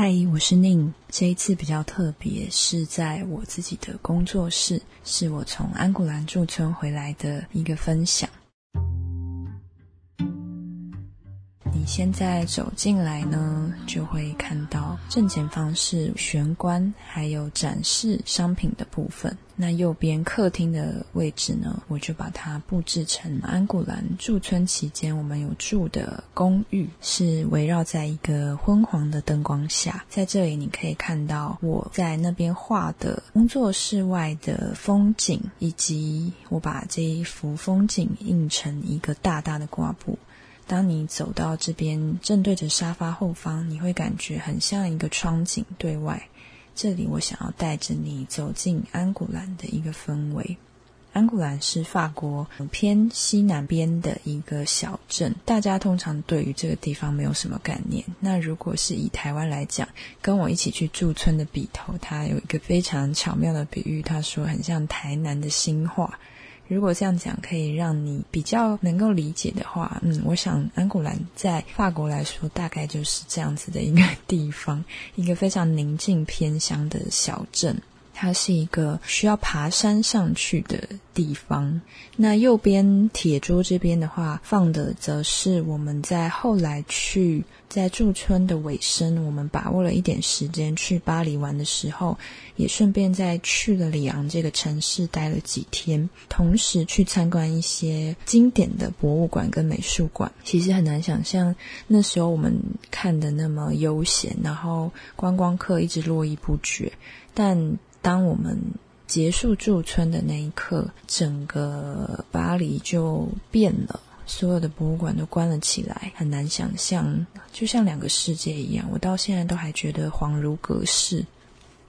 嗨，我是宁。这一次比较特别，是在我自己的工作室，是我从安古兰驻村回来的一个分享。现在走进来呢，就会看到正前方是玄关，还有展示商品的部分。那右边客厅的位置呢，我就把它布置成安古兰驻村期间我们有住的公寓，是围绕在一个昏黄的灯光下。在这里，你可以看到我在那边画的工作室外的风景，以及我把这一幅风景印成一个大大的挂布。当你走到这边，正对着沙发后方，你会感觉很像一个窗景对外。这里我想要带着你走进安古兰的一个氛围。安古兰是法国偏西南边的一个小镇，大家通常对于这个地方没有什么概念。那如果是以台湾来讲，跟我一起去驻村的笔头，他有一个非常巧妙的比喻，他说很像台南的新化。如果这样讲可以让你比较能够理解的话，嗯，我想安古兰在法国来说大概就是这样子的一个地方，一个非常宁静偏乡的小镇。它是一个需要爬山上去的地方。那右边铁桌这边的话，放的则是我们在后来去在驻村的尾声，我们把握了一点时间去巴黎玩的时候，也顺便在去了里昂这个城市待了几天，同时去参观一些经典的博物馆跟美术馆。其实很难想象那时候我们看的那么悠闲，然后观光客一直络绎不绝，但。当我们结束驻村的那一刻，整个巴黎就变了，所有的博物馆都关了起来，很难想象，就像两个世界一样。我到现在都还觉得恍如隔世。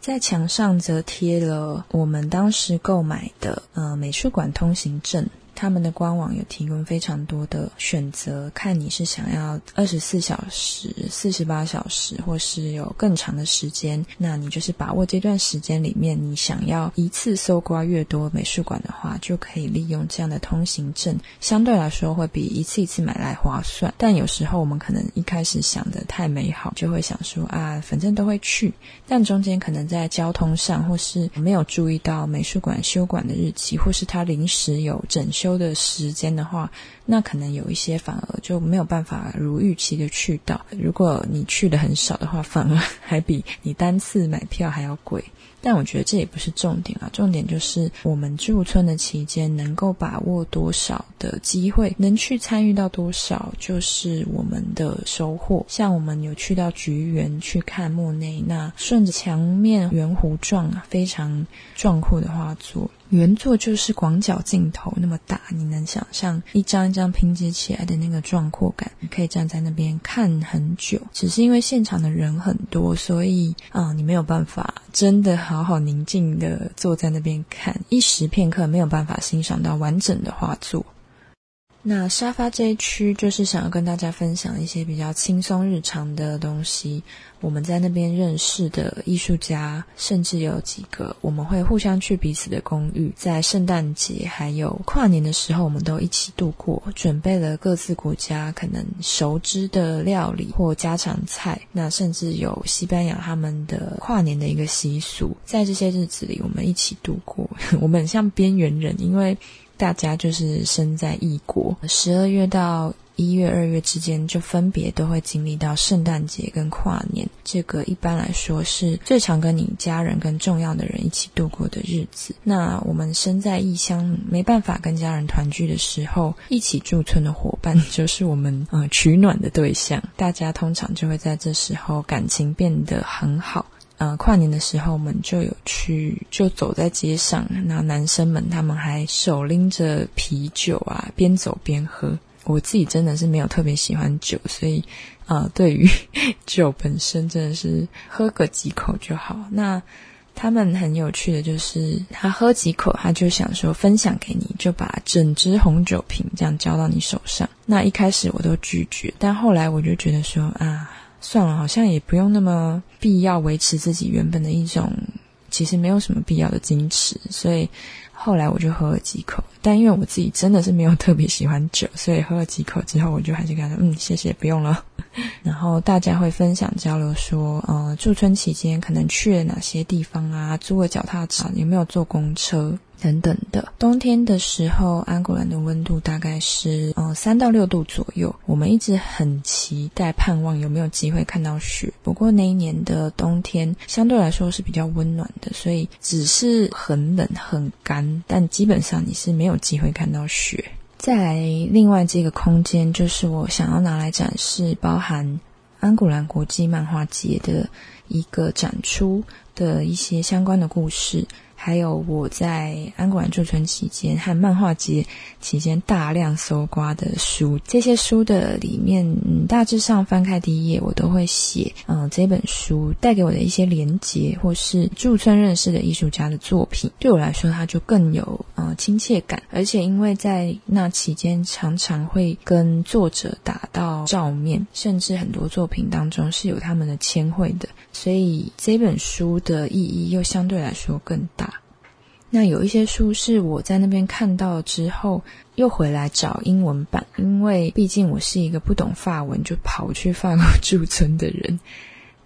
在墙上则贴了我们当时购买的呃美术馆通行证。他们的官网有提供非常多的选择，看你是想要二十四小时、四十八小时，或是有更长的时间。那你就是把握这段时间里面，你想要一次搜刮越多美术馆的话，就可以利用这样的通行证，相对来说会比一次一次买来划算。但有时候我们可能一开始想的太美好，就会想说啊，反正都会去，但中间可能在交通上，或是没有注意到美术馆休馆的日期，或是他临时有整修。的时间的话，那可能有一些反而就没有办法如预期的去到。如果你去的很少的话，反而 还比你单次买票还要贵。但我觉得这也不是重点啊，重点就是我们驻村的期间能够把握多少的机会，能去参与到多少，就是我们的收获。像我们有去到菊园去看莫内那顺着墙面圆弧状啊非常壮阔的画作。原作就是广角镜头那么大，你能想象一张一张拼接起来的那个壮阔感？你可以站在那边看很久，只是因为现场的人很多，所以啊，你没有办法真的 好好宁静的坐在那边看，一时片刻没有办法欣赏到完整的画作。那沙发这一区就是想要跟大家分享一些比较轻松日常的东西。我们在那边认识的艺术家，甚至有几个我们会互相去彼此的公寓，在圣诞节还有跨年的时候，我们都一起度过，准备了各自国家可能熟知的料理或家常菜。那甚至有西班牙他们的跨年的一个习俗，在这些日子里，我们一起度过。我们像边缘人，因为。大家就是身在异国，十二月到一月、二月之间，就分别都会经历到圣诞节跟跨年。这个一般来说是最常跟你家人跟重要的人一起度过的日子。那我们身在异乡，没办法跟家人团聚的时候，一起驻村的伙伴 就是我们呃取暖的对象。大家通常就会在这时候感情变得很好。呃，跨年的时候，我们就有去，就走在街上，那男生们他们还手拎着啤酒啊，边走边喝。我自己真的是没有特别喜欢酒，所以，呃，对于 酒本身真的是喝个几口就好。那他们很有趣的就是，他喝几口，他就想说分享给你，就把整支红酒瓶这样交到你手上。那一开始我都拒绝，但后来我就觉得说啊。算了，好像也不用那么必要维持自己原本的一种，其实没有什么必要的矜持，所以后来我就喝了几口。但因为我自己真的是没有特别喜欢酒，所以喝了几口之后，我就还是跟他说：“嗯，谢谢，不用了。”然后大家会分享交流说：“呃，驻村期间可能去了哪些地方啊？租了脚踏车，有没有坐公车？”等等的，冬天的时候，安古兰的温度大概是嗯三到六度左右。我们一直很期待、盼望有没有机会看到雪。不过那一年的冬天相对来说是比较温暖的，所以只是很冷、很干，但基本上你是没有有机会看到雪。再来，另外这个空间就是我想要拿来展示，包含安古兰国际漫画节的一个展出的一些相关的故事。还有我在安管驻村期间和漫画节期间大量搜刮的书，这些书的里面，嗯，大致上翻开第一页，我都会写，嗯，这本书带给我的一些连结，或是驻村认识的艺术家的作品，对我来说，它就更有呃亲切感。而且因为在那期间，常常会跟作者打到照面，甚至很多作品当中是有他们的签绘的，所以这本书的意义又相对来说更大。那有一些书是我在那边看到之后，又回来找英文版，因为毕竟我是一个不懂法文就跑去法国 驻村的人。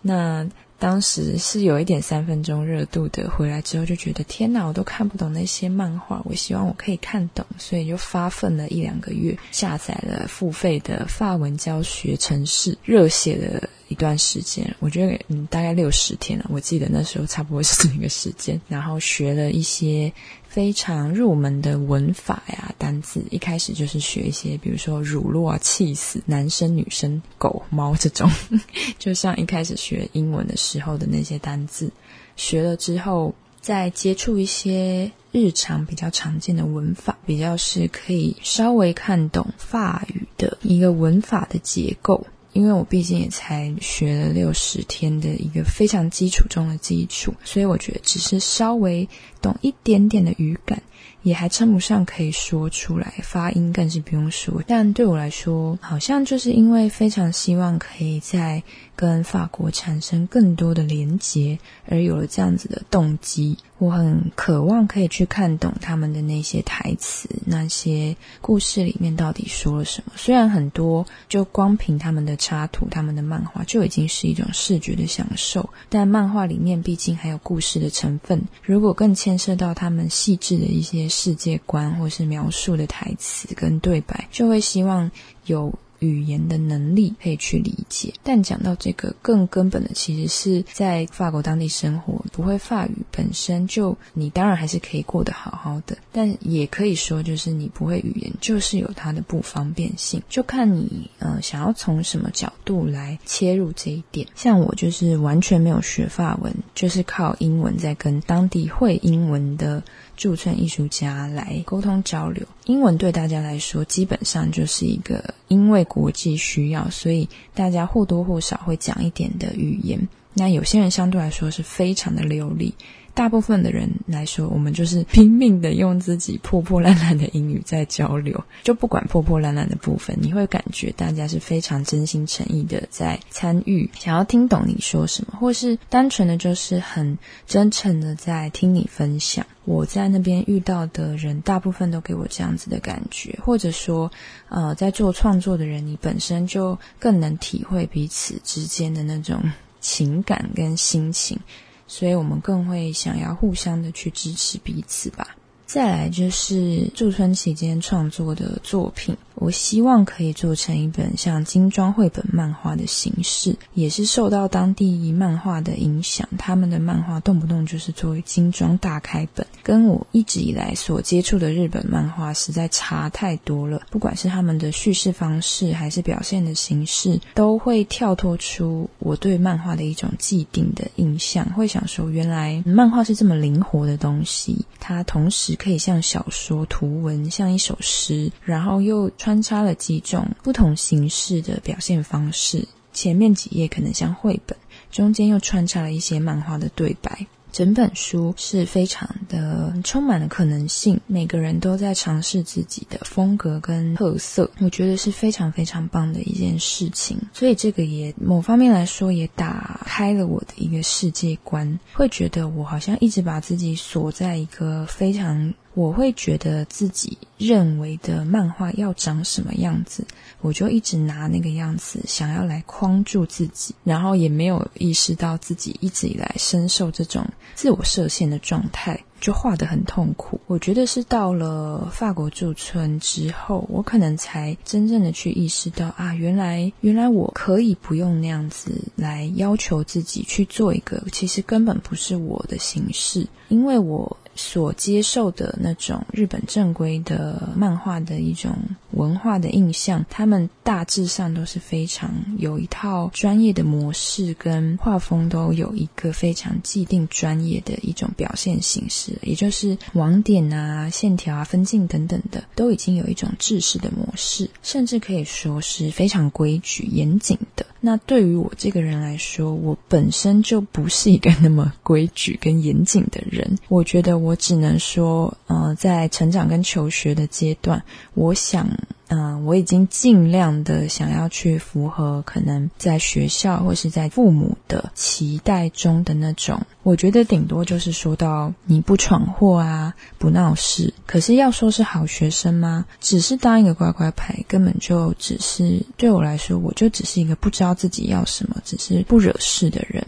那当时是有一点三分钟热度的，回来之后就觉得天哪，我都看不懂那些漫画，我希望我可以看懂，所以就发奋了一两个月，下载了付费的法文教学程式，热血的。一段时间，我觉得嗯，大概六十天了。我记得那时候差不多是那个时间，然后学了一些非常入门的文法呀、单字。一开始就是学一些，比如说乳酪啊、气死、男生、女生、狗、猫这种，就像一开始学英文的时候的那些单字。学了之后，再接触一些日常比较常见的文法，比较是可以稍微看懂法语的一个文法的结构。因为我毕竟也才学了六十天的一个非常基础中的基础，所以我觉得只是稍微懂一点点的语感。也还称不上可以说出来，发音更是不用说。但对我来说，好像就是因为非常希望可以在跟法国产生更多的连结，而有了这样子的动机。我很渴望可以去看懂他们的那些台词，那些故事里面到底说了什么。虽然很多就光凭他们的插图、他们的漫画就已经是一种视觉的享受，但漫画里面毕竟还有故事的成分。如果更牵涉到他们细致的一些。世界观或是描述的台词跟对白，就会希望有语言的能力可以去理解。但讲到这个更根本的，其实是在法国当地生活，不会法语本身就你当然还是可以过得好好的，但也可以说就是你不会语言，就是有它的不方便性，就看你呃想要从什么角度来切入这一点。像我就是完全没有学法文，就是靠英文在跟当地会英文的。驻村艺术家来沟通交流，英文对大家来说基本上就是一个因为国际需要，所以大家或多或少会讲一点的语言。那有些人相对来说是非常的流利。大部分的人来说，我们就是拼命的用自己破破烂烂的英语在交流，就不管破破烂烂的部分，你会感觉大家是非常真心诚意的在参与，想要听懂你说什么，或是单纯的就是很真诚的在听你分享。我在那边遇到的人，大部分都给我这样子的感觉，或者说，呃，在做创作的人，你本身就更能体会彼此之间的那种情感跟心情。所以我们更会想要互相的去支持彼此吧。再来就是驻村期间创作的作品。我希望可以做成一本像精装绘本漫画的形式，也是受到当地漫画的影响。他们的漫画动不动就是作为精装大开本，跟我一直以来所接触的日本漫画实在差太多了。不管是他们的叙事方式，还是表现的形式，都会跳脱出我对漫画的一种既定的印象。会想说，原来漫画是这么灵活的东西，它同时可以像小说、图文，像一首诗，然后又。穿插了几种不同形式的表现方式，前面几页可能像绘本，中间又穿插了一些漫画的对白。整本书是非常的充满了可能性，每个人都在尝试自己的风格跟特色，我觉得是非常非常棒的一件事情。所以这个也某方面来说也打开了我的一个世界观，会觉得我好像一直把自己锁在一个非常我会觉得自己认为的漫画要长什么样子，我就一直拿那个样子想要来框住自己，然后也没有意识到自己一直以来深受这种自我设限的状态。就画得很痛苦。我觉得是到了法国驻村之后，我可能才真正的去意识到啊，原来原来我可以不用那样子来要求自己去做一个，其实根本不是我的形式，因为我。所接受的那种日本正规的漫画的一种文化的印象，他们大致上都是非常有一套专业的模式，跟画风都有一个非常既定专业的一种表现形式，也就是网点啊、线条啊、分镜等等的，都已经有一种制式的模式，甚至可以说是非常规矩、严谨的。那对于我这个人来说，我本身就不是一个那么规矩跟严谨的人。我觉得我只能说，呃，在成长跟求学的阶段，我想。嗯，我已经尽量的想要去符合可能在学校或是在父母的期待中的那种，我觉得顶多就是说到你不闯祸啊，不闹事。可是要说是好学生吗？只是当一个乖乖牌，根本就只是对我来说，我就只是一个不知道自己要什么，只是不惹事的人。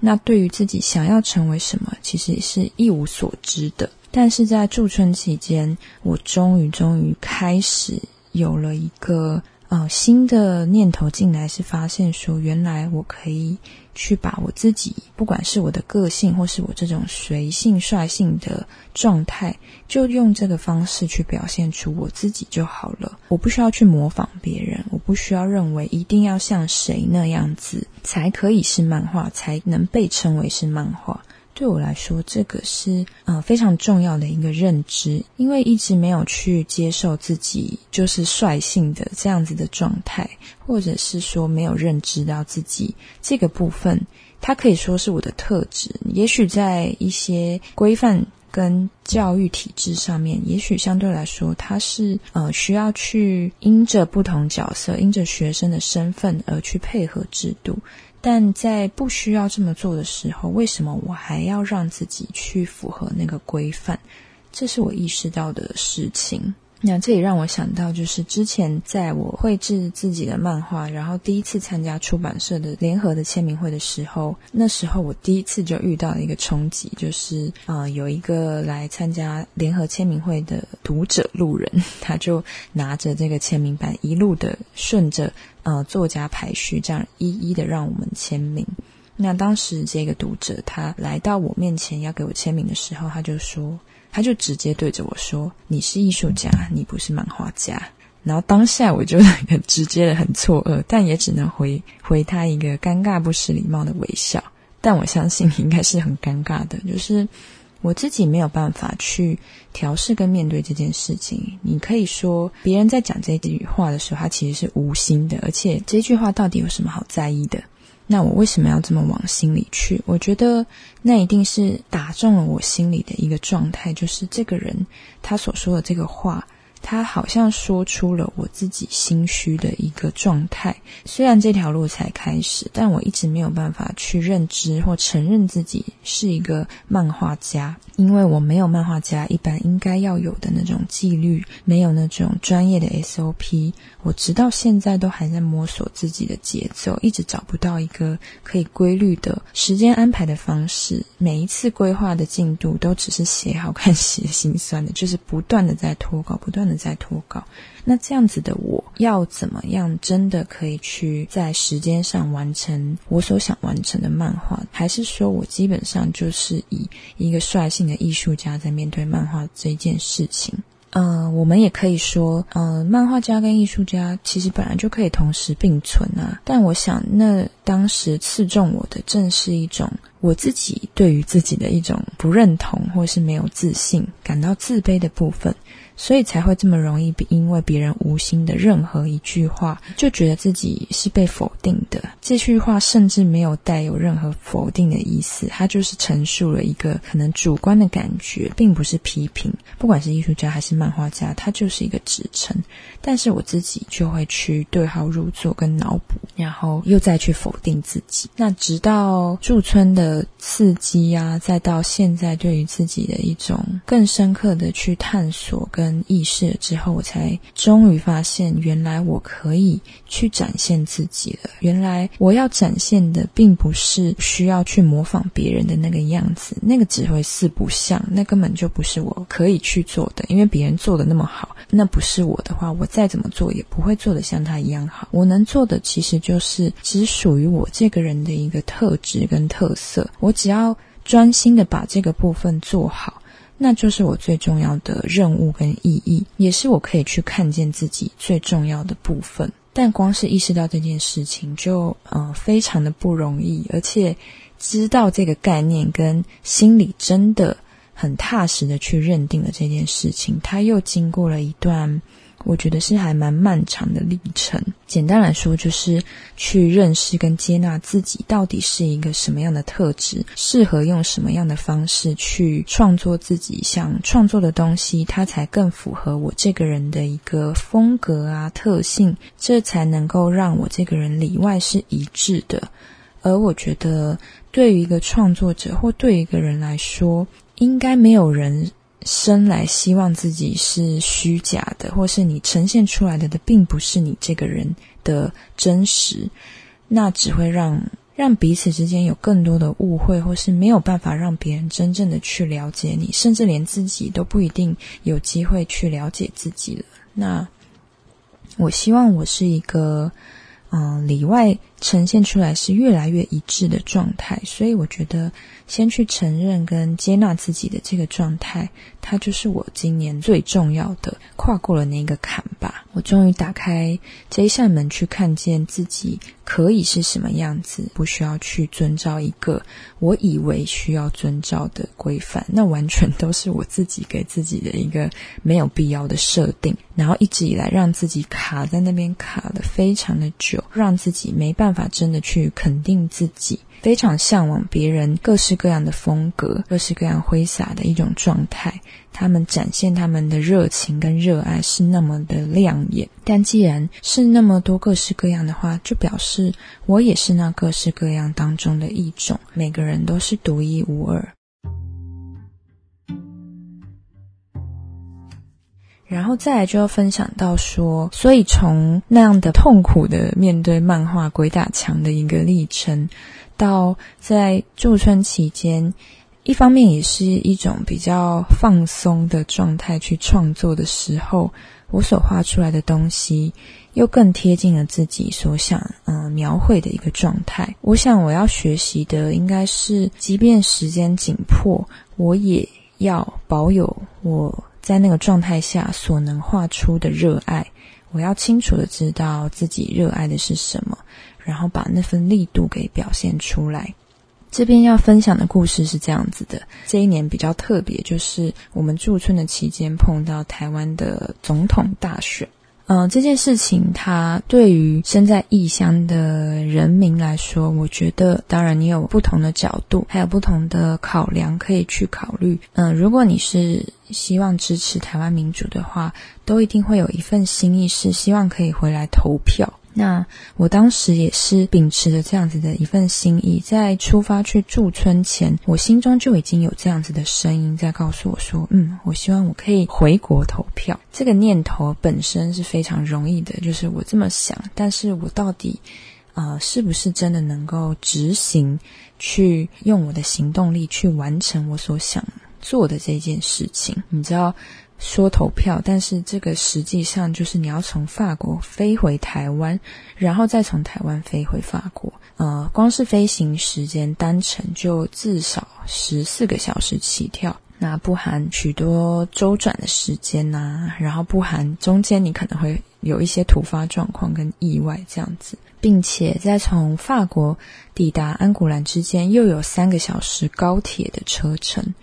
那对于自己想要成为什么，其实是一无所知的。但是在驻村期间，我终于终于开始。有了一个呃新的念头进来，是发现说，原来我可以去把我自己，不管是我的个性，或是我这种随性率性的状态，就用这个方式去表现出我自己就好了。我不需要去模仿别人，我不需要认为一定要像谁那样子才可以是漫画，才能被称为是漫画。对我来说，这个是呃非常重要的一个认知，因为一直没有去接受自己就是率性的这样子的状态，或者是说没有认知到自己这个部分，它可以说是我的特质。也许在一些规范跟教育体制上面，也许相对来说，它是呃需要去因着不同角色，因着学生的身份而去配合制度。但在不需要这么做的时候，为什么我还要让自己去符合那个规范？这是我意识到的事情。那这也让我想到，就是之前在我绘制自己的漫画，然后第一次参加出版社的联合的签名会的时候，那时候我第一次就遇到了一个冲击，就是呃，有一个来参加联合签名会的读者路人，他就拿着这个签名板，一路的顺着呃作家排序，这样一一的让我们签名。那当时这个读者他来到我面前要给我签名的时候，他就说。他就直接对着我说：“你是艺术家，你不是漫画家。”然后当下我就很直接的很错愕，但也只能回回他一个尴尬不失礼貌的微笑。但我相信你应该是很尴尬的，就是我自己没有办法去调试跟面对这件事情。你可以说别人在讲这句话的时候，他其实是无心的，而且这句话到底有什么好在意的？那我为什么要这么往心里去？我觉得那一定是打中了我心里的一个状态，就是这个人他所说的这个话。他好像说出了我自己心虚的一个状态。虽然这条路才开始，但我一直没有办法去认知或承认自己是一个漫画家，因为我没有漫画家一般应该要有的那种纪律，没有那种专业的 SOP。我直到现在都还在摸索自己的节奏，一直找不到一个可以规律的时间安排的方式。每一次规划的进度都只是写好看 写心酸的，就是不断的在拖稿，不断。在脱稿，那这样子的我要怎么样真的可以去在时间上完成我所想完成的漫画？还是说我基本上就是以一个率性的艺术家在面对漫画这件事情？呃，我们也可以说，呃，漫画家跟艺术家其实本来就可以同时并存啊。但我想，那当时刺中我的正是一种我自己对于自己的一种不认同，或是没有自信、感到自卑的部分。所以才会这么容易，因为别人无心的任何一句话，就觉得自己是被否定的。这句话甚至没有带有任何否定的意思，它就是陈述了一个可能主观的感觉，并不是批评。不管是艺术家还是漫画家，它就是一个指称。但是我自己就会去对号入座跟脑补，然后又再去否定自己。那直到驻村的刺激啊，再到现在对于自己的一种更深刻的去探索跟意识之后，我才终于发现，原来我可以去展现自己了。原来我要展现的，并不是需要去模仿别人的那个样子，那个只会四不像，那根本就不是我可以去做的。因为别人做的那么好，那不是我的话，我再怎么做也不会做的像他一样好。我能做的，其实就是只属于我这个人的一个特质跟特色。我。我只要专心的把这个部分做好，那就是我最重要的任务跟意义，也是我可以去看见自己最重要的部分。但光是意识到这件事情，就呃非常的不容易，而且知道这个概念跟心里真的很踏实的去认定了这件事情，他又经过了一段。我觉得是还蛮漫长的历程。简单来说，就是去认识跟接纳自己到底是一个什么样的特质，适合用什么样的方式去创作自己想创作的东西，它才更符合我这个人的一个风格啊特性，这才能够让我这个人里外是一致的。而我觉得，对于一个创作者或对一个人来说，应该没有人。生来希望自己是虚假的，或是你呈现出来的的并不是你这个人的真实，那只会让让彼此之间有更多的误会，或是没有办法让别人真正的去了解你，甚至连自己都不一定有机会去了解自己了。那我希望我是一个。嗯，里外呈现出来是越来越一致的状态，所以我觉得先去承认跟接纳自己的这个状态，它就是我今年最重要的跨过了那个坎吧。我终于打开这一扇门，去看见自己可以是什么样子，不需要去遵照一个我以为需要遵照的规范，那完全都是我自己给自己的一个没有必要的设定，然后一直以来让自己卡在那边卡的非常的久。让自己没办办法真的去肯定自己，非常向往别人各式各样的风格，各式各样挥洒的一种状态。他们展现他们的热情跟热爱是那么的亮眼，但既然是那么多各式各样的话，就表示我也是那各式各样当中的一种。每个人都是独一无二。然后再来就要分享到说，所以从那样的痛苦的面对漫画鬼打墙的一个历程，到在驻村期间，一方面也是一种比较放松的状态去创作的时候，我所画出来的东西又更贴近了自己所想嗯描绘的一个状态。我想我要学习的应该是，即便时间紧迫，我也要保有我。在那个状态下所能画出的热爱，我要清楚的知道自己热爱的是什么，然后把那份力度给表现出来。这边要分享的故事是这样子的：这一年比较特别，就是我们驻村的期间碰到台湾的总统大选。嗯，这件事情它对于身在异乡的人民来说，我觉得当然你有不同的角度，还有不同的考量可以去考虑。嗯，如果你是希望支持台湾民主的话，都一定会有一份心意，是希望可以回来投票。那我当时也是秉持着这样子的一份心意，在出发去驻村前，我心中就已经有这样子的声音在告诉我说：“嗯，我希望我可以回国投票。”这个念头本身是非常容易的，就是我这么想。但是我到底，呃，是不是真的能够执行，去用我的行动力去完成我所想做的这件事情？你知道？说投票，但是这个实际上就是你要从法国飞回台湾，然后再从台湾飞回法国。呃，光是飞行时间单程就至少十四个小时起跳，那不含许多周转的时间呐，然后不含中间你可能会有一些突发状况跟意外这样子，并且在从法国抵达安古兰之间又有三个小时高铁的车程，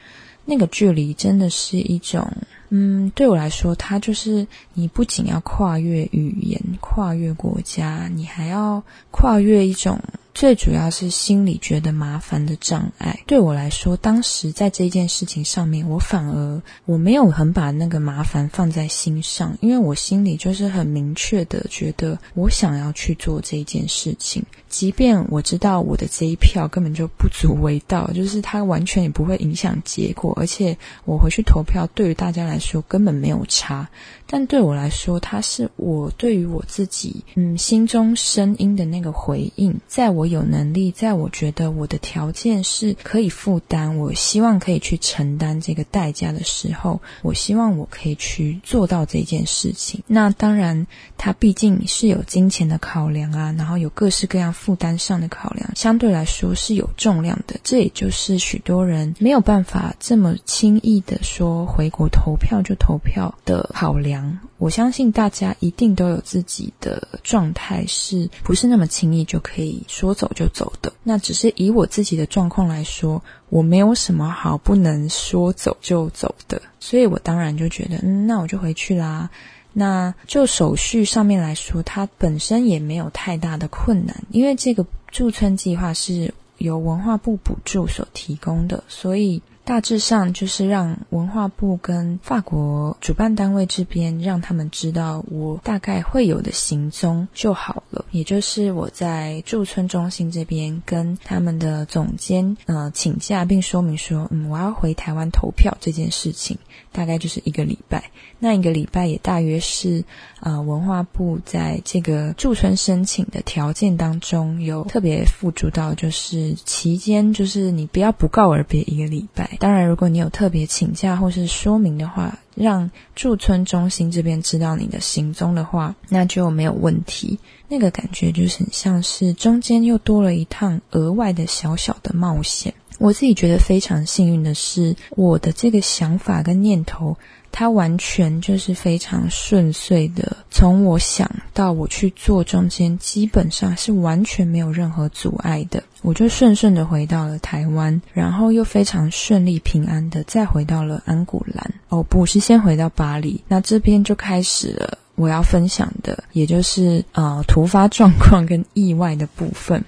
那个距离真的是一种。嗯，对我来说，它就是你不仅要跨越语言、跨越国家，你还要跨越一种最主要是心里觉得麻烦的障碍。对我来说，当时在这件事情上面，我反而我没有很把那个麻烦放在心上，因为我心里就是很明确的觉得我想要去做这件事情，即便我知道我的这一票根本就不足为道，就是它完全也不会影响结果，而且我回去投票对于大家来说根本没有差。但对我来说，它是我对于我自己，嗯，心中声音的那个回应。在我有能力，在我觉得我的条件是可以负担，我希望可以去承担这个代价的时候，我希望我可以去做到这件事情。那当然，它毕竟是有金钱的考量啊，然后有各式各样负担上的考量，相对来说是有重量的。这也就是许多人没有办法这么轻易的说回国投票就投票的考量。我相信大家一定都有自己的状态，是不是那么轻易就可以说走就走的？那只是以我自己的状况来说，我没有什么好不能说走就走的，所以我当然就觉得，嗯，那我就回去啦。那就手续上面来说，它本身也没有太大的困难，因为这个驻村计划是由文化部补助所提供的，所以。大致上就是让文化部跟法国主办单位这边让他们知道我大概会有的行踪就好了，也就是我在驻村中心这边跟他们的总监呃请假，并说明说嗯我要回台湾投票这件事情，大概就是一个礼拜。那一个礼拜也大约是呃文化部在这个驻村申请的条件当中有特别附注到，就是期间就是你不要不告而别一个礼拜。当然，如果你有特别请假或是说明的话，让驻村中心这边知道你的行踪的话，那就没有问题。那个感觉就是很像是中间又多了一趟额外的小小的冒险。我自己觉得非常幸运的是，我的这个想法跟念头。它完全就是非常顺遂的，从我想到我去做中间，基本上是完全没有任何阻碍的。我就顺顺的回到了台湾，然后又非常顺利平安的再回到了安古兰。哦，不是先回到巴黎，那这边就开始了我要分享的，也就是呃突发状况跟意外的部分。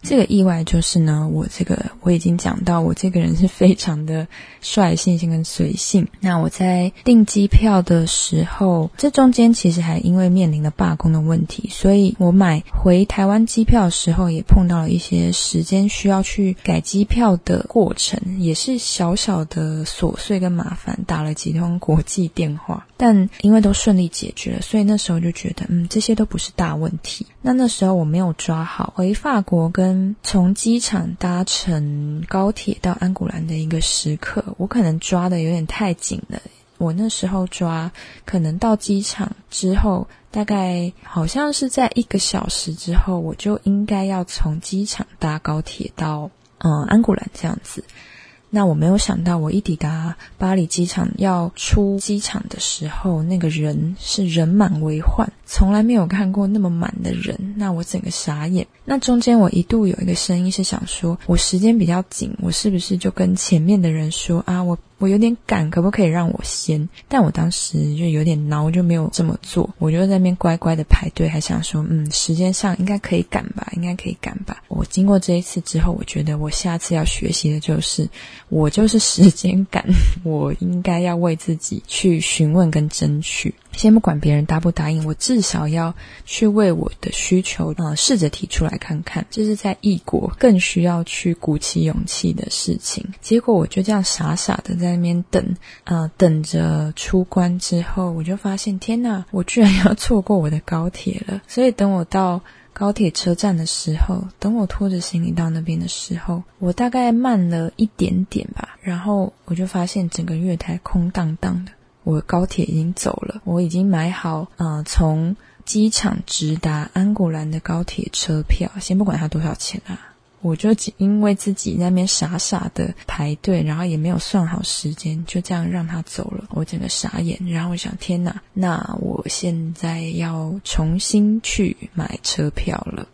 这个意外就是呢，我这个我已经讲到，我这个人是非常的率性性跟随性。那我在订机票的时候，这中间其实还因为面临了罢工的问题，所以我买回台湾机票的时候，也碰到了一些时间需要去改机票的过程，也是小小的琐碎跟麻烦，打了几通国际电话，但因为都顺利解决了，所以那时候就觉得，嗯，这些都不是大问题。那那时候我没有抓好回法国跟从机场搭乘高铁到安古兰的一个时刻，我可能抓的有点太紧了。我那时候抓，可能到机场之后，大概好像是在一个小时之后，我就应该要从机场搭高铁到嗯安古兰这样子。那我没有想到，我一抵达巴黎机场要出机场的时候，那个人是人满为患，从来没有看过那么满的人。那我整个傻眼。那中间我一度有一个声音是想说，我时间比较紧，我是不是就跟前面的人说啊，我。我有点赶，可不可以让我先？但我当时就有点挠，就没有这么做。我就在那边乖乖的排队，还想说，嗯，时间上应该可以赶吧，应该可以赶吧。我经过这一次之后，我觉得我下次要学习的就是，我就是时间赶，我应该要为自己去询问跟争取。先不管别人答不答应，我至少要去为我的需求，呃，试着提出来看看。这是在异国更需要去鼓起勇气的事情。结果我就这样傻傻的在那边等，呃，等着出关之后，我就发现，天呐，我居然要错过我的高铁了。所以等我到高铁车站的时候，等我拖着行李到那边的时候，我大概慢了一点点吧。然后我就发现整个月台空荡荡的。我高铁已经走了，我已经买好，呃，从机场直达安古兰的高铁车票。先不管它多少钱啊，我就因为自己那边傻傻的排队，然后也没有算好时间，就这样让他走了。我整个傻眼，然后我想，天哪，那我现在要重新去买车票了。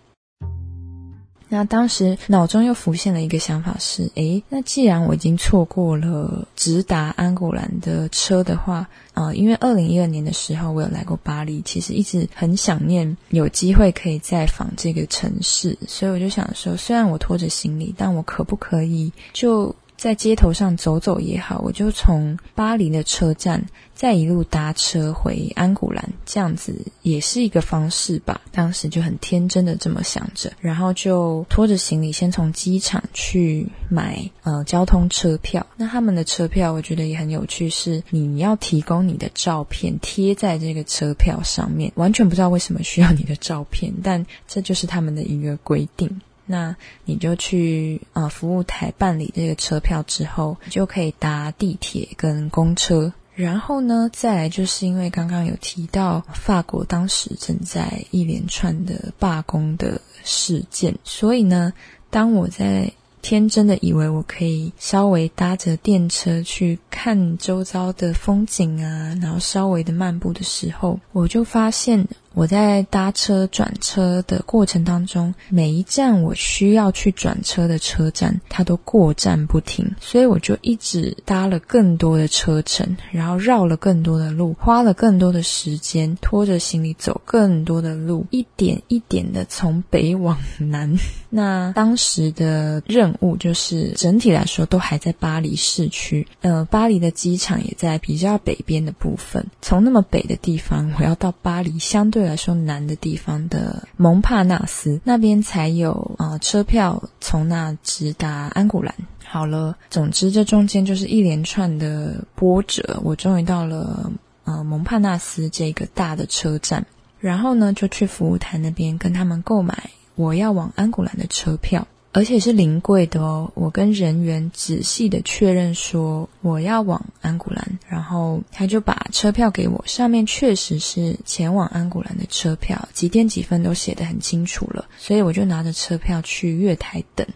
那当时脑中又浮现了一个想法是：诶，那既然我已经错过了直达安古兰的车的话，啊，因为二零一二年的时候我有来过巴黎，其实一直很想念有机会可以再访这个城市，所以我就想说，虽然我拖着行李，但我可不可以就。在街头上走走也好，我就从巴黎的车站再一路搭车回安古兰，这样子也是一个方式吧。当时就很天真的这么想着，然后就拖着行李先从机场去买呃交通车票。那他们的车票我觉得也很有趣，是你要提供你的照片贴在这个车票上面，完全不知道为什么需要你的照片，但这就是他们的一个规定。那你就去啊服务台办理这个车票之后，就可以搭地铁跟公车。然后呢，再来就是因为刚刚有提到法国当时正在一连串的罢工的事件，所以呢，当我在天真的以为我可以稍微搭着电车去看周遭的风景啊，然后稍微的漫步的时候，我就发现。我在搭车转车的过程当中，每一站我需要去转车的车站，它都过站不停，所以我就一直搭了更多的车程，然后绕了更多的路，花了更多的时间，拖着行李走更多的路，一点一点的从北往南。那当时的任务就是整体来说都还在巴黎市区，呃，巴黎的机场也在比较北边的部分。从那么北的地方，我要到巴黎相对。来说难的地方的蒙帕纳斯那边才有啊车票从那直达安古兰。好了，总之这中间就是一连串的波折，我终于到了呃蒙帕纳斯这个大的车站，然后呢就去服务台那边跟他们购买我要往安古兰的车票。而且是临柜的哦，我跟人员仔细的确认说我要往安古兰，然后他就把车票给我，上面确实是前往安古兰的车票，几点几分都写得很清楚了，所以我就拿着车票去月台等。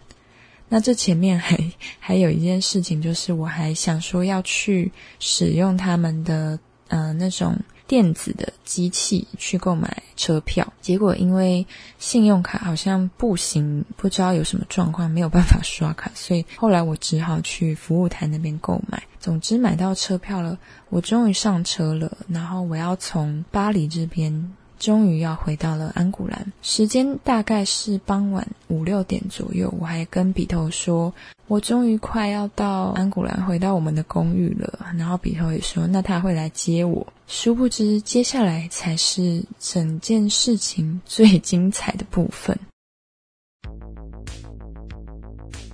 那这前面还还有一件事情，就是我还想说要去使用他们的呃那种。电子的机器去购买车票，结果因为信用卡好像不行，不知道有什么状况，没有办法刷卡，所以后来我只好去服务台那边购买。总之买到车票了，我终于上车了，然后我要从巴黎这边。终于要回到了安古兰，时间大概是傍晚五六点左右。我还跟笔头说，我终于快要到安古兰，回到我们的公寓了。然后笔头也说，那他会来接我。殊不知，接下来才是整件事情最精彩的部分。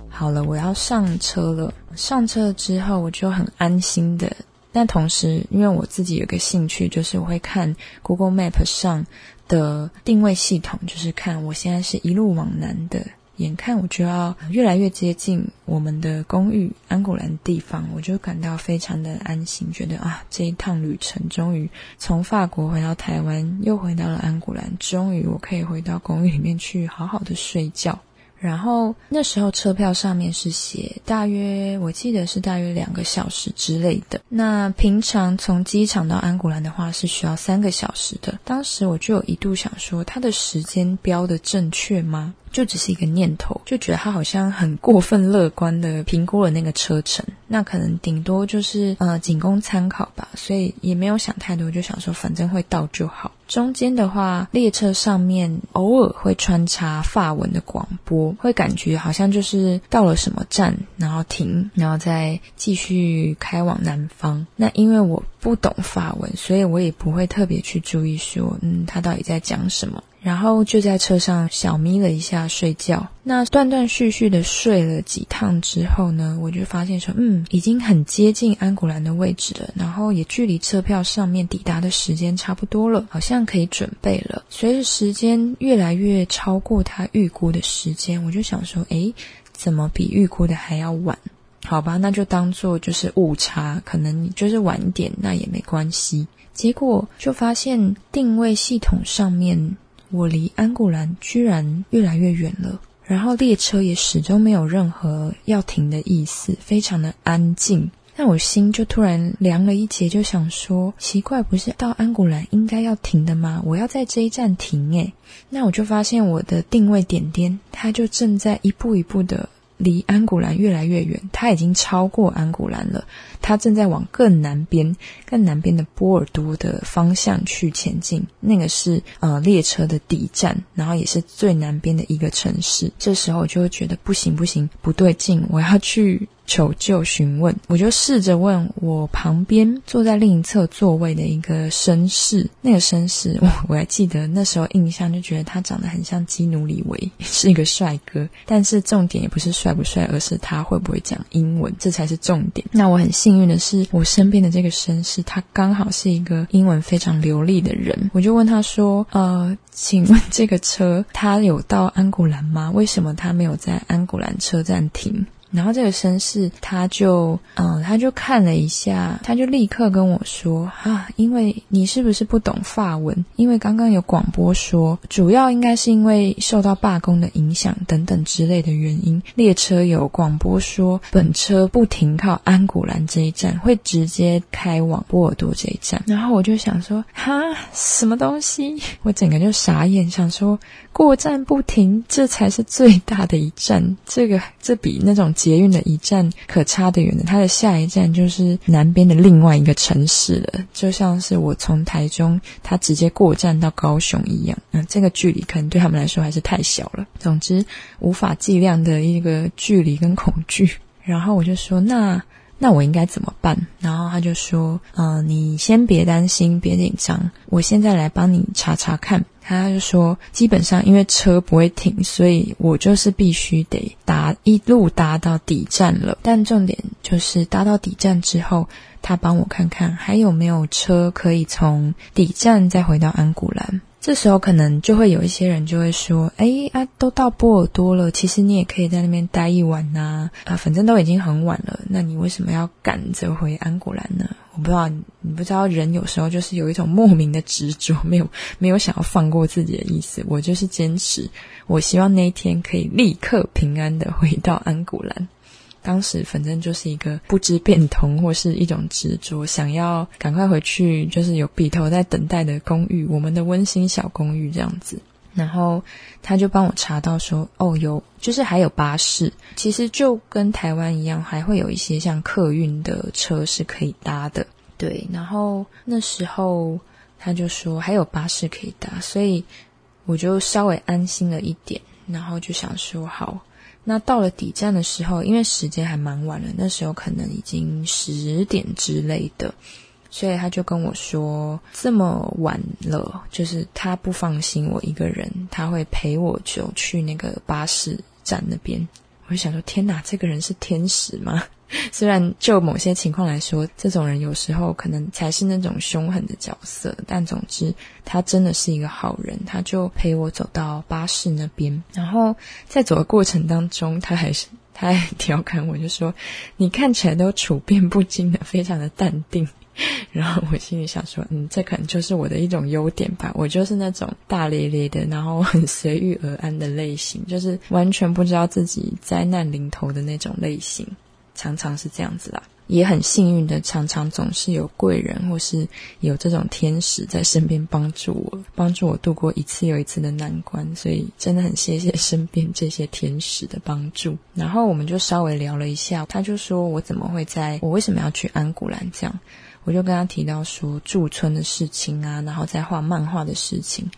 好了，我要上车了。上车之后，我就很安心的。但同时，因为我自己有个兴趣，就是我会看 Google Map 上的定位系统，就是看我现在是一路往南的，眼看我就要越来越接近我们的公寓安古兰地方，我就感到非常的安心，觉得啊，这一趟旅程终于从法国回到台湾，又回到了安古兰，终于我可以回到公寓里面去好好的睡觉。然后那时候车票上面是写大约，我记得是大约两个小时之类的。那平常从机场到安古兰的话是需要三个小时的。当时我就有一度想说，它的时间标的正确吗？就只是一个念头，就觉得他好像很过分乐观的评估了那个车程，那可能顶多就是呃仅供参考吧，所以也没有想太多，就想说反正会到就好。中间的话，列车上面偶尔会穿插法文的广播，会感觉好像就是到了什么站，然后停，然后再继续开往南方。那因为我不懂法文，所以我也不会特别去注意说，嗯，他到底在讲什么。然后就在车上小眯了一下睡觉。那断断续续的睡了几趟之后呢，我就发现说，嗯，已经很接近安古兰的位置了。然后也距离车票上面抵达的时间差不多了，好像可以准备了。随着时间越来越超过他预估的时间，我就想说，诶，怎么比预估的还要晚？好吧，那就当做就是误差，可能就是晚点，那也没关系。结果就发现定位系统上面。我离安古兰居然越来越远了，然后列车也始终没有任何要停的意思，非常的安静。那我心就突然凉了一截，就想说，奇怪，不是到安古兰应该要停的吗？我要在这一站停诶。那我就发现我的定位点点，它就正在一步一步的。离安古兰越来越远，它已经超过安古兰了。它正在往更南边、更南边的波尔多的方向去前进。那个是呃列车的底站，然后也是最南边的一个城市。这时候我就会觉得不行不行，不对劲，我要去。求救询问，我就试着问我旁边坐在另一侧座位的一个绅士，那个绅士我 我还记得那时候印象就觉得他长得很像基努里维，是一个帅哥。但是重点也不是帅不帅，而是他会不会讲英文，这才是重点。那我很幸运的是，我身边的这个绅士他刚好是一个英文非常流利的人，我就问他说：“呃，请问这个车他有到安古兰吗？为什么他没有在安古兰车站停？”然后这个绅士他就嗯，他就看了一下，他就立刻跟我说啊，因为你是不是不懂法文？因为刚刚有广播说，主要应该是因为受到罢工的影响等等之类的原因，列车有广播说本车不停靠安古兰这一站，会直接开往波尔多这一站。然后我就想说哈，什么东西？我整个就傻眼，想说过站不停，这才是最大的一站，这个这比那种。捷运的一站可差得远的，它的下一站就是南边的另外一个城市了，就像是我从台中，它直接过站到高雄一样。那这个距离可能对他们来说还是太小了。总之，无法计量的一个距离跟恐惧。然后我就说：“那那我应该怎么办？”然后他就说：“嗯，你先别担心，别紧张，我现在来帮你查查看。”他就说，基本上因为车不会停，所以我就是必须得搭一路搭到底站了。但重点就是搭到底站之后，他帮我看看还有没有车可以从底站再回到安古兰。这时候可能就会有一些人就会说：“哎啊，都到波尔多了，其实你也可以在那边待一晚呐，啊，反正都已经很晚了，那你为什么要赶着回安古兰呢？”我不知道，你不知道，人有时候就是有一种莫名的执着，没有没有想要放过自己的意思。我就是坚持，我希望那一天可以立刻平安的回到安古兰。当时反正就是一个不知变通，或是一种执着，想要赶快回去，就是有笔头在等待的公寓，我们的温馨小公寓这样子。然后他就帮我查到说，哦，有就是还有巴士，其实就跟台湾一样，还会有一些像客运的车是可以搭的。对，然后那时候他就说还有巴士可以搭，所以我就稍微安心了一点，然后就想说好。那到了底站的时候，因为时间还蛮晚了，那时候可能已经十点之类的，所以他就跟我说这么晚了，就是他不放心我一个人，他会陪我就去那个巴士站那边。我就想说，天哪，这个人是天使吗？虽然就某些情况来说，这种人有时候可能才是那种凶狠的角色，但总之他真的是一个好人。他就陪我走到巴士那边，然后在走的过程当中，他还是他还调侃我，就说：“你看起来都处变不惊的，非常的淡定。”然后我心里想说：“嗯，这可能就是我的一种优点吧。我就是那种大咧咧的，然后很随遇而安的类型，就是完全不知道自己灾难临头的那种类型。”常常是这样子啦，也很幸运的，常常总是有贵人或是有这种天使在身边帮助我，帮助我度过一次又一次的难关，所以真的很谢谢身边这些天使的帮助。然后我们就稍微聊了一下，他就说我怎么会在，我为什么要去安古兰这样，我就跟他提到说驻村的事情啊，然后再画漫画的事情，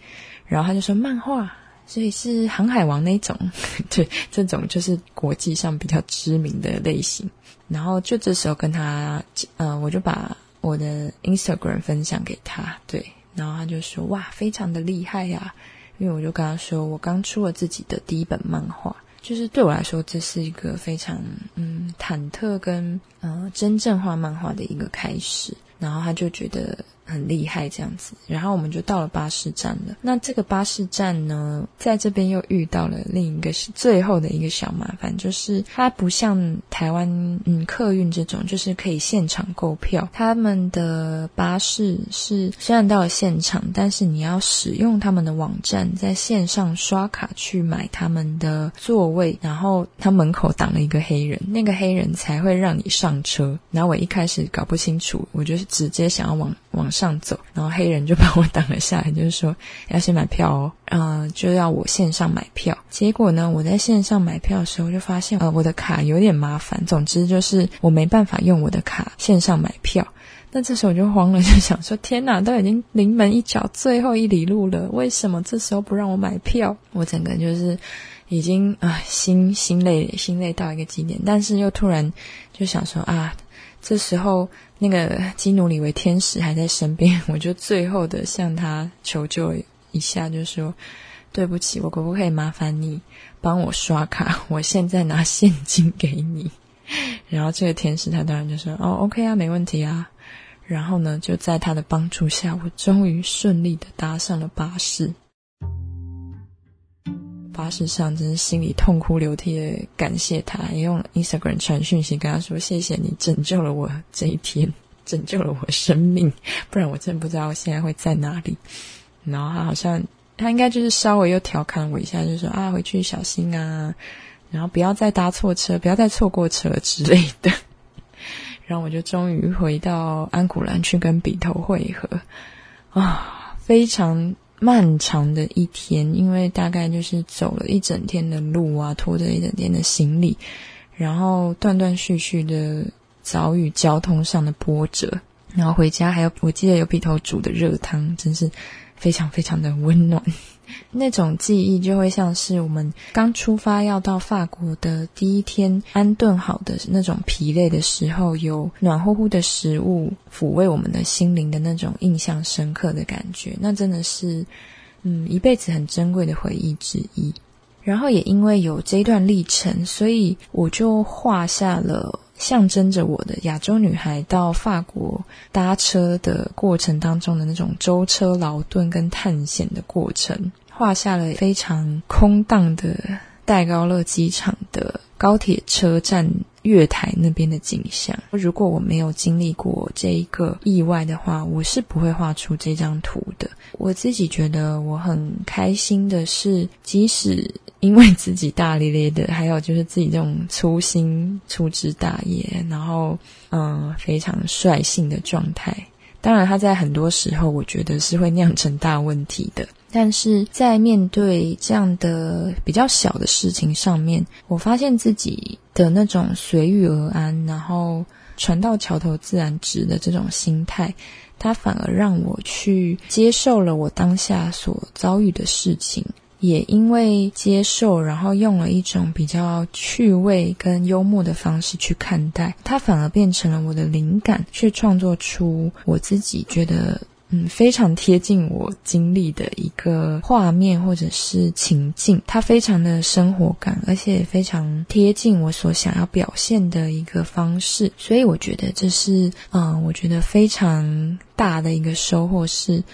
然后他就说漫画。所以是航海王那种，对，这种就是国际上比较知名的类型。然后就这时候跟他，呃，我就把我的 Instagram 分享给他，对，然后他就说哇，非常的厉害呀。因为我就跟他说，我刚出了自己的第一本漫画，就是对我来说，这是一个非常嗯忐忑跟呃真正画漫画的一个开始。然后他就觉得。很厉害这样子，然后我们就到了巴士站了。那这个巴士站呢，在这边又遇到了另一个是最后的一个小麻烦，就是它不像台湾嗯客运这种，就是可以现场购票。他们的巴士是虽然到了现场，但是你要使用他们的网站，在线上刷卡去买他们的座位，然后他门口挡了一个黑人，那个黑人才会让你上车。然后我一开始搞不清楚，我就是直接想要往往。上走，然后黑人就把我挡了下来，就是说要先买票哦，嗯，就要我线上买票。结果呢，我在线上买票的时候就发现，呃，我的卡有点麻烦。总之就是我没办法用我的卡线上买票。那这时候我就慌了，就想说：天哪，都已经临门一脚，最后一里路了，为什么这时候不让我买票？我整个就是已经啊，心心累，心累到一个极点。但是又突然就想说啊，这时候。那个基努里维天使还在身边，我就最后的向他求救一下，就说：“对不起，我可不可以麻烦你帮我刷卡？我现在拿现金给你。”然后这个天使他当然就说：“哦，OK 啊，没问题啊。”然后呢，就在他的帮助下，我终于顺利的搭上了巴士。巴士上真是心里痛哭流涕的感谢他，也用 Instagram 传讯息跟他说：“谢谢你拯救了我这一天，拯救了我生命，不然我真不知道我现在会在哪里。”然后他好像他应该就是稍微又调侃我一下，就说：“啊，回去小心啊，然后不要再搭错车，不要再错过车之类的。”然后我就终于回到安古兰去跟笔头会合啊，非常。漫长的一天，因为大概就是走了一整天的路啊，拖着一整天的行李，然后断断续续的遭遇交通上的波折，然后回家还有我记得有鼻头煮的热汤，真是非常非常的温暖。那种记忆就会像是我们刚出发要到法国的第一天，安顿好的那种疲累的时候，有暖乎乎的食物抚慰我们的心灵的那种印象深刻的感觉，那真的是，嗯，一辈子很珍贵的回忆之一。然后也因为有这一段历程，所以我就画下了。象征着我的亚洲女孩到法国搭车的过程当中的那种舟车劳顿跟探险的过程，画下了非常空荡的戴高乐机场的高铁车站。月台那边的景象，如果我没有经历过这一个意外的话，我是不会画出这张图的。我自己觉得我很开心的是，即使因为自己大咧咧的，还有就是自己这种粗心、粗枝大叶，然后嗯非常率性的状态。当然，他在很多时候，我觉得是会酿成大问题的。但是在面对这样的比较小的事情上面，我发现自己的那种随遇而安，然后船到桥头自然直的这种心态，它反而让我去接受了我当下所遭遇的事情。也因为接受，然后用了一种比较趣味跟幽默的方式去看待，它反而变成了我的灵感，去创作出我自己觉得嗯非常贴近我经历的一个画面或者是情境。它非常的生活感，而且也非常贴近我所想要表现的一个方式。所以我觉得这是嗯，我觉得非常大的一个收获是。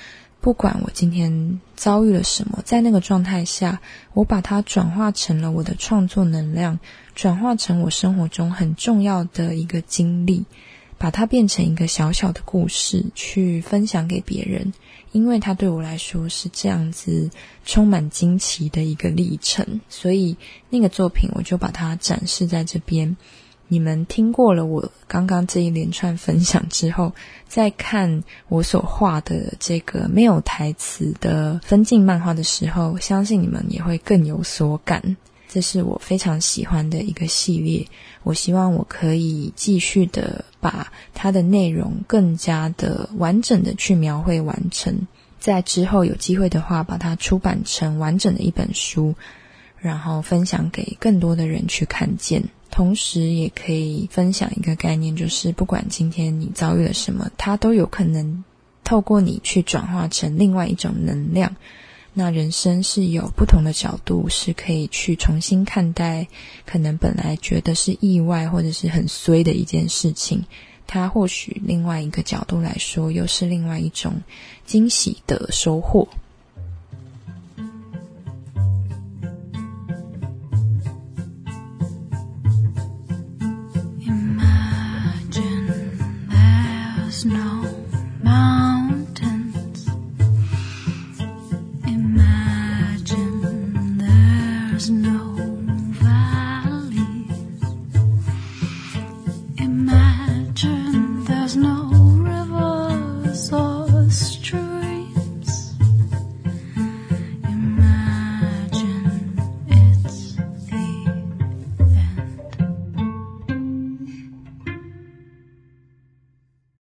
不管我今天遭遇了什么，在那个状态下，我把它转化成了我的创作能量，转化成我生活中很重要的一个经历，把它变成一个小小的故事去分享给别人，因为它对我来说是这样子充满惊奇的一个历程，所以那个作品我就把它展示在这边。你们听过了我刚刚这一连串分享之后，再看我所画的这个没有台词的分镜漫画的时候，相信你们也会更有所感。这是我非常喜欢的一个系列，我希望我可以继续的把它的内容更加的完整的去描绘完成，在之后有机会的话，把它出版成完整的一本书，然后分享给更多的人去看见。同时，也可以分享一个概念，就是不管今天你遭遇了什么，它都有可能透过你去转化成另外一种能量。那人生是有不同的角度，是可以去重新看待，可能本来觉得是意外或者是很衰的一件事情，它或许另外一个角度来说，又是另外一种惊喜的收获。